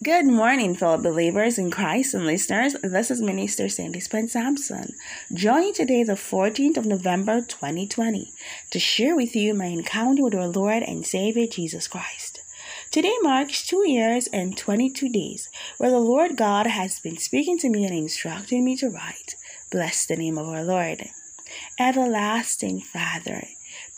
Good morning, fellow believers in Christ and listeners. This is Minister Cindy Spence Sampson, joining today, the 14th of November 2020, to share with you my encounter with our Lord and Savior Jesus Christ. Today marks two years and 22 days where the Lord God has been speaking to me and instructing me to write. Bless the name of our Lord. Everlasting Father,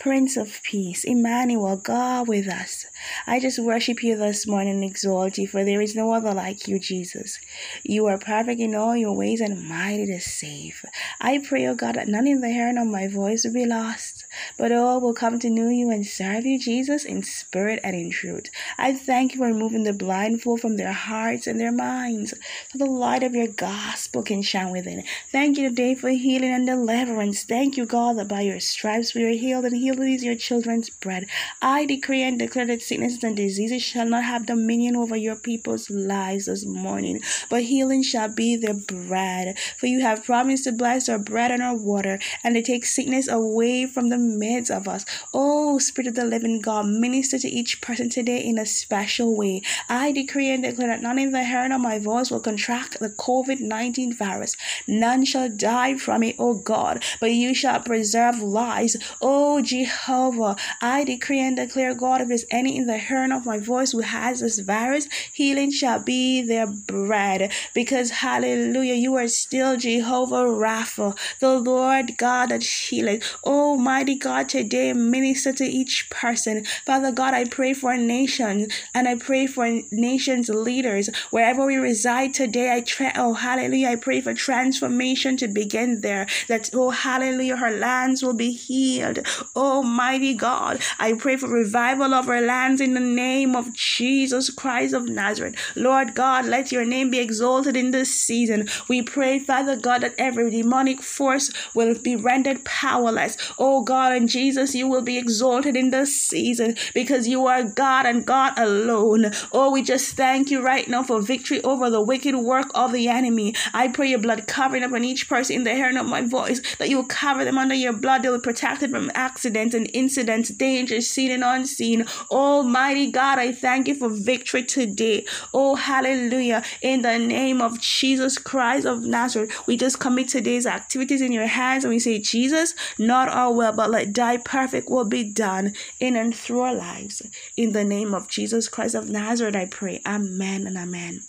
Prince of Peace, Emmanuel, God with us. I just worship you this morning and exalt you, for there is no other like you, Jesus. You are perfect in all your ways and mighty to save. I pray, O oh God, that none in the hearing of my voice will be lost, but all will come to know you and serve you, Jesus, in spirit and in truth. I thank you for removing the blindfold from their hearts and their minds, so the light of your gospel can shine within. Thank you today for healing and deliverance. Thank you, God, that by your stripes we are healed and healed heal your children's bread. I decree and declare that sicknesses and diseases shall not have dominion over your people's lives this morning, but healing shall be their bread. For you have promised to bless our bread and our water, and to take sickness away from the midst of us. Oh, Spirit of the living God, minister to each person today in a special way. I decree and declare that none in the hearing of my voice will contract the COVID 19 virus. None shall die from it, O God, but you shall preserve lives. Oh, Jesus. Jehovah. I decree and declare, God, if there's any in the hearing of my voice who has this virus, healing shall be their bread. Because, hallelujah, you are still Jehovah Rapha, the Lord God that healeth. Almighty God, today minister to each person. Father God, I pray for nations and I pray for nation's leaders. Wherever we reside today, I tra- oh hallelujah, I pray for transformation to begin there. That oh hallelujah, her lands will be healed. Oh Almighty God. I pray for revival of our lands in the name of Jesus Christ of Nazareth. Lord God, let your name be exalted in this season. We pray, Father God, that every demonic force will be rendered powerless. Oh God, and Jesus, you will be exalted in this season because you are God and God alone. Oh, we just thank you right now for victory over the wicked work of the enemy. I pray your blood covering upon each person in the hearing of my voice, that you will cover them under your blood. They will be protected from accidents accidents and incidents, dangers seen and unseen. Almighty God, I thank you for victory today. Oh, hallelujah. In the name of Jesus Christ of Nazareth, we just commit today's activities in your hands and we say, Jesus, not our will, but let thy perfect will be done in and through our lives. In the name of Jesus Christ of Nazareth, I pray. Amen and amen.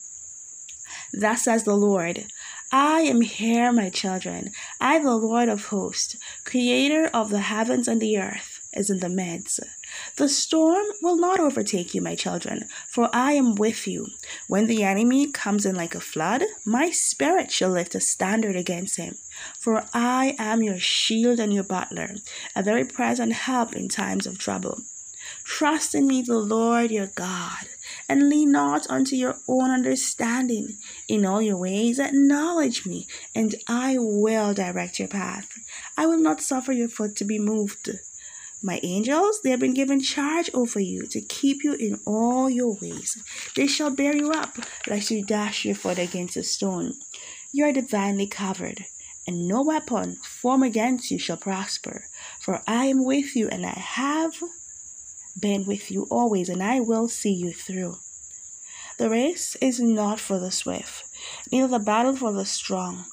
Thus says the Lord I am here, my children. I, the Lord of hosts, creator of the heavens and the earth, is in the midst. The storm will not overtake you, my children, for I am with you. When the enemy comes in like a flood, my spirit shall lift a standard against him. For I am your shield and your buckler, a very present help in times of trouble. Trust in me, the Lord your God, and lean not unto your own understanding. In all your ways, acknowledge me, and I will direct your path. I will not suffer your foot to be moved. My angels, they have been given charge over you to keep you in all your ways. They shall bear you up, lest you dash your foot against a stone. You are divinely covered, and no weapon formed against you shall prosper. For I am with you, and I have been with you always, and I will see you through. The race is not for the swift, neither the battle for the strong,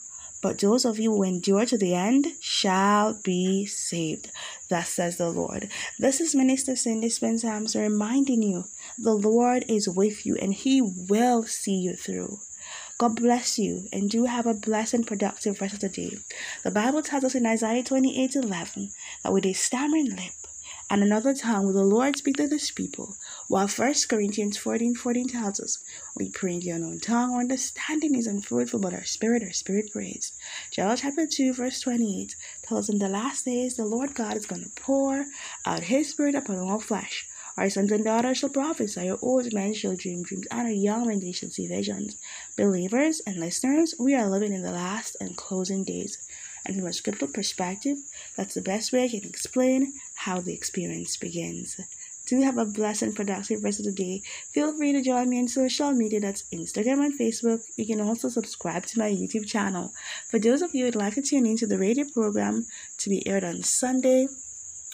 but those of you who endure to the end shall be saved. Thus says the Lord. This is Minister Cindy Spence reminding you the Lord is with you and He will see you through. God bless you and do have a blessed and productive rest of the day. The Bible tells us in Isaiah 28 11 that with a stammering lip and another tongue will the Lord speak to this people. While 1 Corinthians 14 14 tells us, we pray in the unknown tongue, our understanding is unfruitful, but our spirit, our spirit prays. Joel chapter 2, verse 28 tells us in the last days, the Lord God is going to pour out his spirit upon all flesh. Our sons and daughters shall prophesy, our old men shall dream dreams, and our young men they shall see visions. Believers and listeners, we are living in the last and closing days. And from a scriptural perspective, that's the best way I can explain how the experience begins. Do have a blessed and productive rest of the day. Feel free to join me on social media that's Instagram and Facebook. You can also subscribe to my YouTube channel. For those of you who'd like to tune into the radio program to be aired on Sunday,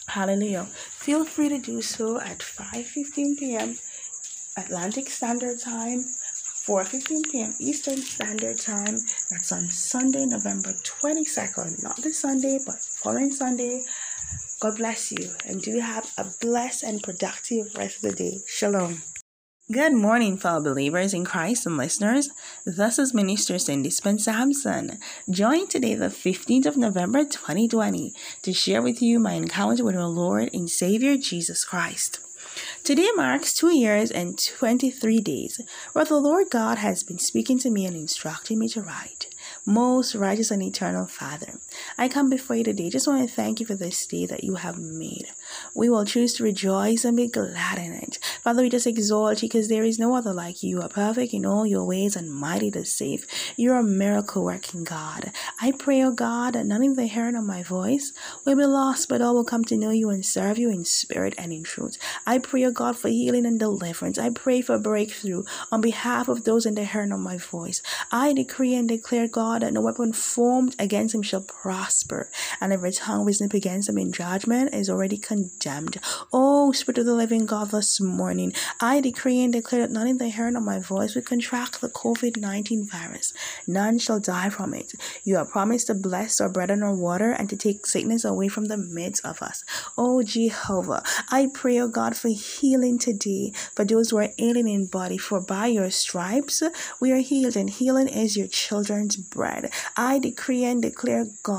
hallelujah, feel free to do so at 5.15 p.m. Atlantic Standard Time, 4:15 p.m. Eastern Standard Time. That's on Sunday, November 22nd. Not this Sunday, but following Sunday. God bless you and do have a blessed and productive rest of the day. Shalom. Good morning, fellow believers in Christ and listeners. This is Minister Cindy Spence Sampson. Join today, the 15th of November 2020, to share with you my encounter with our Lord and Savior Jesus Christ. Today marks two years and 23 days where the Lord God has been speaking to me and instructing me to write most righteous and eternal Father. I come before you today. Just want to thank you for this day that you have made. We will choose to rejoice and be glad in it. Father, we just exalt you because there is no other like you. You are perfect in all your ways and mighty to save. You're a miracle working God. I pray, O oh God, that none of the hearing of my voice will be lost, but all will come to know you and serve you in spirit and in truth. I pray, O oh God, for healing and deliverance. I pray for breakthrough on behalf of those in the hearing of my voice. I decree and declare, God, that no weapon formed against him shall prosper, and every tongue risen up against them in judgment is already condemned. Oh, Spirit of the living God, this morning, I decree and declare that none in the hearing of my voice will contract the COVID 19 virus. None shall die from it. You have promised to bless our bread and our water and to take sickness away from the midst of us. Oh, Jehovah, I pray, oh God, for healing today for those who are ailing in body, for by your stripes we are healed, and healing is your children's bread. I decree and declare, God,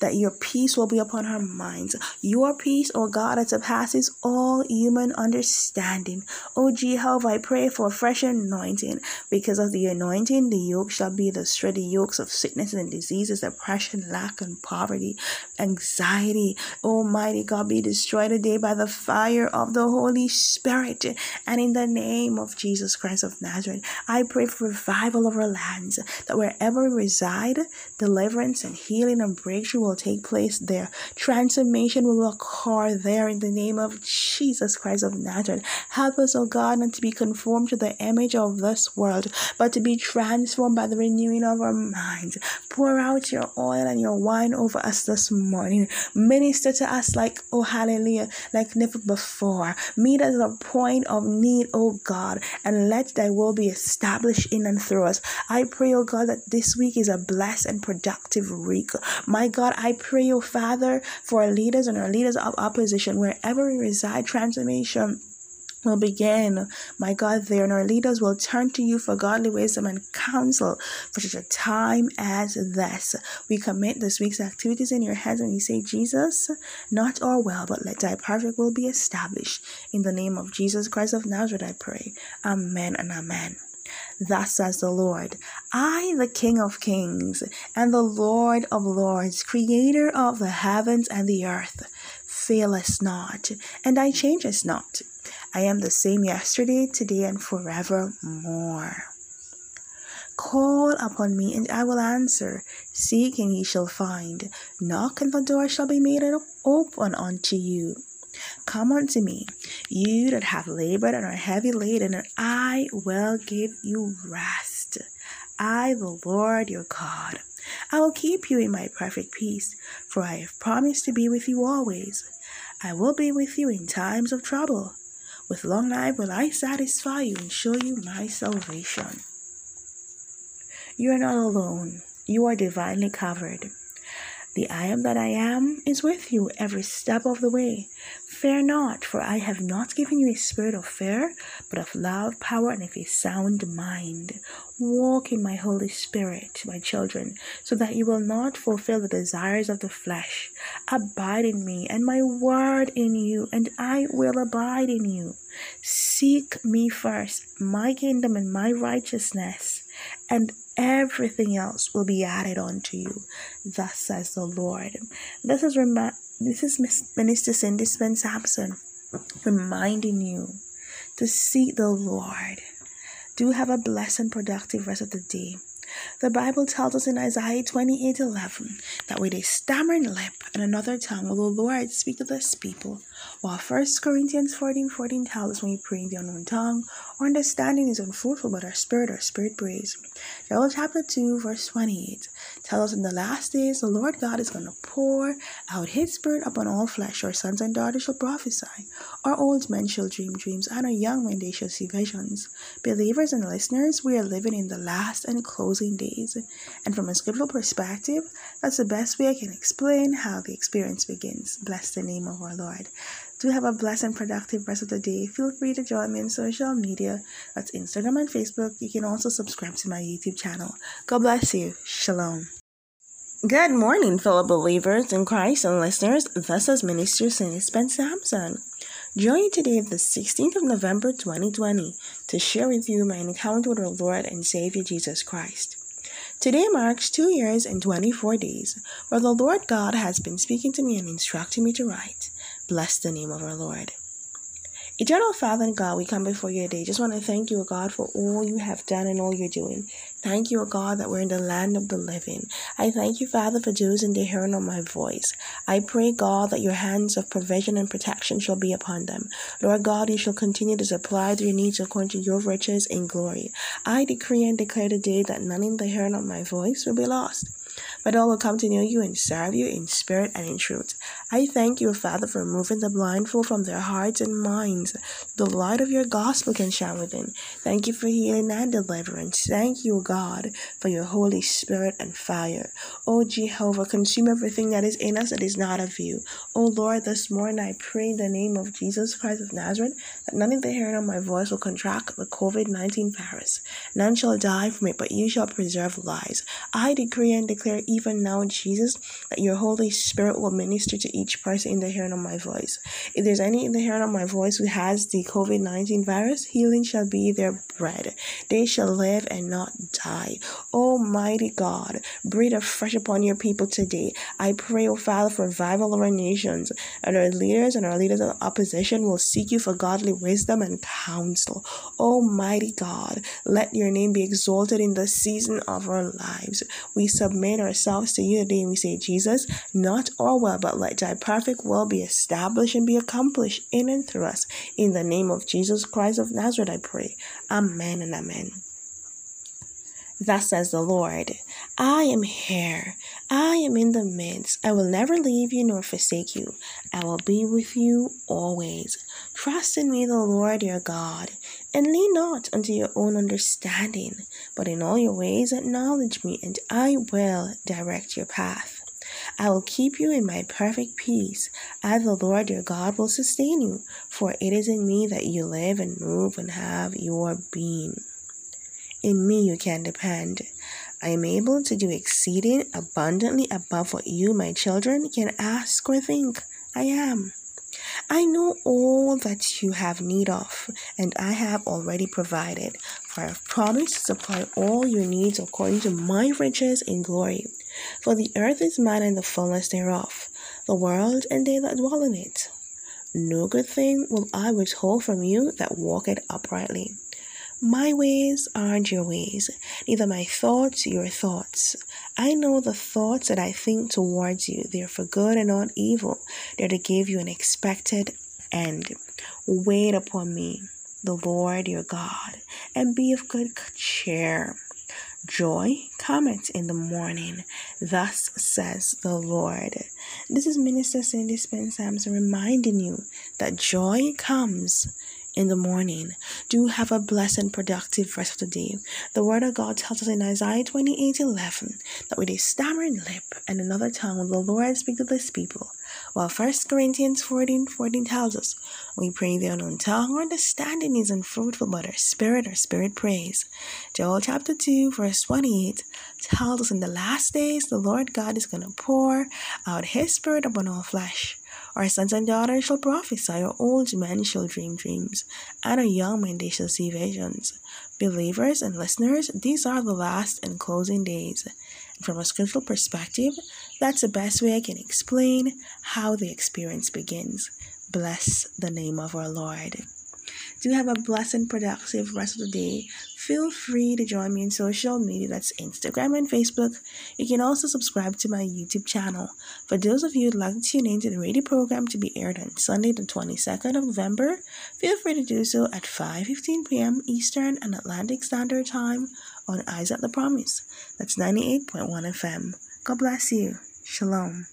that your peace will be upon her minds. Your peace, O oh God, that surpasses all human understanding. O oh Jehovah, I pray for a fresh anointing. Because of the anointing, the yoke shall be the steady yokes of sickness and diseases, oppression, lack, and poverty, anxiety. Almighty God, be destroyed today by the fire of the Holy Spirit. And in the name of Jesus Christ of Nazareth, I pray for revival of our lands, that wherever we reside, deliverance and healing and breakthrough will take place there. Transformation will occur there in the name of Jesus Christ of Nazareth. Help us, O oh God, not to be conformed to the image of this world, but to be transformed by the renewing of our minds. Pour out your oil and your wine over us this morning. Minister to us like, oh hallelujah, like never before. Meet us at a point of need, oh God, and let thy will be established in and through us. I pray, oh God, that this week is a blessed and productive week. My God, I pray, oh Father, for our leaders and our leaders of opposition, wherever we reside, transformation will begin. My God, there and our leaders will turn to you for godly wisdom and counsel for such a time as this. We commit this week's activities in your hands and we say, Jesus, not our will, but let thy perfect will be established. In the name of Jesus Christ of Nazareth, I pray. Amen and amen. Thus says the Lord I, the King of kings, and the Lord of lords, creator of the heavens and the earth, failest not, and I changest not. I am the same yesterday, today, and forevermore. Call upon me, and I will answer. Seek, and ye shall find. Knock, and the door shall be made open unto you. Come unto me, you that have labored and are heavy laden, and I will give you rest. I, the Lord your God, I will keep you in my perfect peace, for I have promised to be with you always. I will be with you in times of trouble. With long life will I satisfy you and show you my salvation. You are not alone, you are divinely covered. The I am that I am is with you every step of the way. Fear not, for I have not given you a spirit of fear, but of love, power, and of a sound mind. Walk in my Holy Spirit, my children, so that you will not fulfill the desires of the flesh. Abide in me, and my word in you, and I will abide in you. Seek me first, my kingdom and my righteousness, and everything else will be added unto you. Thus says the Lord. This is remi- this is Minister Cindy Spence Sampson reminding you to seek the Lord. Do have a blessed and productive rest of the day. The Bible tells us in Isaiah 28 11 that with a stammering lip and another tongue will the Lord speak to this people While 1 Corinthians 14 14 tells us when we pray in the unknown tongue, our understanding is unfruitful, but our spirit, our spirit prays. Joel chapter 2, verse 28 tells us in the last days the Lord God is going to pour out his spirit upon all flesh. Our sons and daughters shall prophesy, our old men shall dream dreams, and our young men they shall see visions. Believers and listeners, we are living in the last and closing days. And from a scriptural perspective, that's the best way I can explain how the experience begins. Bless the name of our Lord. Do have a blessed and productive rest of the day. Feel free to join me on social media. That's Instagram and Facebook. You can also subscribe to my YouTube channel. God bless you. Shalom. Good morning, fellow believers in Christ and listeners. This is Minister Cindy Spence Sampson. Join today, the 16th of November 2020, to share with you my encounter with our Lord and Savior Jesus Christ. Today marks two years and 24 days where the Lord God has been speaking to me and instructing me to write. Bless the name of our Lord. Eternal Father and God, we come before you today. Just want to thank you, God, for all you have done and all you're doing. Thank you, God, that we're in the land of the living. I thank you, Father, for those in the hearing of my voice. I pray, God, that your hands of provision and protection shall be upon them. Lord God, you shall continue to supply their needs according to your riches in glory. I decree and declare today that none in the hearing of my voice will be lost but all will come to know you and serve you in spirit and in truth. I thank you, Father, for removing the blindfold from their hearts and minds. The light of your gospel can shine within. Thank you for healing and deliverance. Thank you, God, for your Holy Spirit and fire. O Jehovah, consume everything that is in us that is not of you. O Lord, this morning I pray in the name of Jesus Christ of Nazareth that none of the hearing of my voice will contract the COVID 19 virus. None shall die from it, but you shall preserve lives. I decree and declare even now, Jesus, that your Holy Spirit will minister to each person in the hearing of my voice. If there's any in the hearing of my voice who has the COVID 19 virus, healing shall be their bread. They shall live and not die. Almighty God, breathe afresh upon your people today. I pray, O oh Father, for revival of our nations, and our leaders and our leaders of opposition will seek you for godly wisdom and counsel. Almighty God, let your name be exalted in the season of our lives. We submit ourselves to you today and we say, Jesus, not our will, but let thy perfect will be established and be accomplished in and through us. In the name of Jesus Christ of Nazareth, I pray. Amen and amen. Thus says the Lord, I am here. I am in the midst. I will never leave you nor forsake you. I will be with you always. Trust in me, the Lord your God, and lean not unto your own understanding, but in all your ways acknowledge me, and I will direct your path. I will keep you in my perfect peace. I, the Lord your God, will sustain you, for it is in me that you live and move and have your being. In me you can depend. I am able to do exceeding abundantly above what you, my children, can ask or think. I am. I know all that you have need of, and I have already provided, for I have promised to supply all your needs according to my riches in glory. For the earth is mine and the fullness thereof, the world and they that dwell in it. No good thing will I withhold from you that walk it uprightly. My ways aren't your ways, neither my thoughts your thoughts. I know the thoughts that I think towards you. They're for good and not evil. They're to give you an expected end. Wait upon me, the Lord your God, and be of good cheer. Joy cometh in the morning. Thus says the Lord. This is Minister Cindy Spence Sampson reminding you that joy comes in the morning. Do have a blessed and productive rest of the day. The word of God tells us in Isaiah 28 11 that with a stammering lip and another tongue will the Lord speak to this people. While 1 Corinthians 14 14 tells us, we pray the unknown tongue, our understanding is unfruitful, but our spirit, our spirit prays. Joel chapter 2, verse 28 tells us in the last days the Lord God is going to pour out his spirit upon all flesh. Our sons and daughters shall prophesy, our old men shall dream dreams, and our young men they shall see visions. Believers and listeners, these are the last and closing days. From a scriptural perspective, that's the best way I can explain how the experience begins. Bless the name of our Lord. Do have a blessed, and productive rest of the day. Feel free to join me on social media that's Instagram and Facebook. You can also subscribe to my YouTube channel. For those of you who'd like to tune in to the radio program to be aired on Sunday, the 22nd of November, feel free to do so at 5.15 p.m. Eastern and Atlantic Standard Time on Eyes at the Promise. That's 98.1 FM. God bless you. Shalom.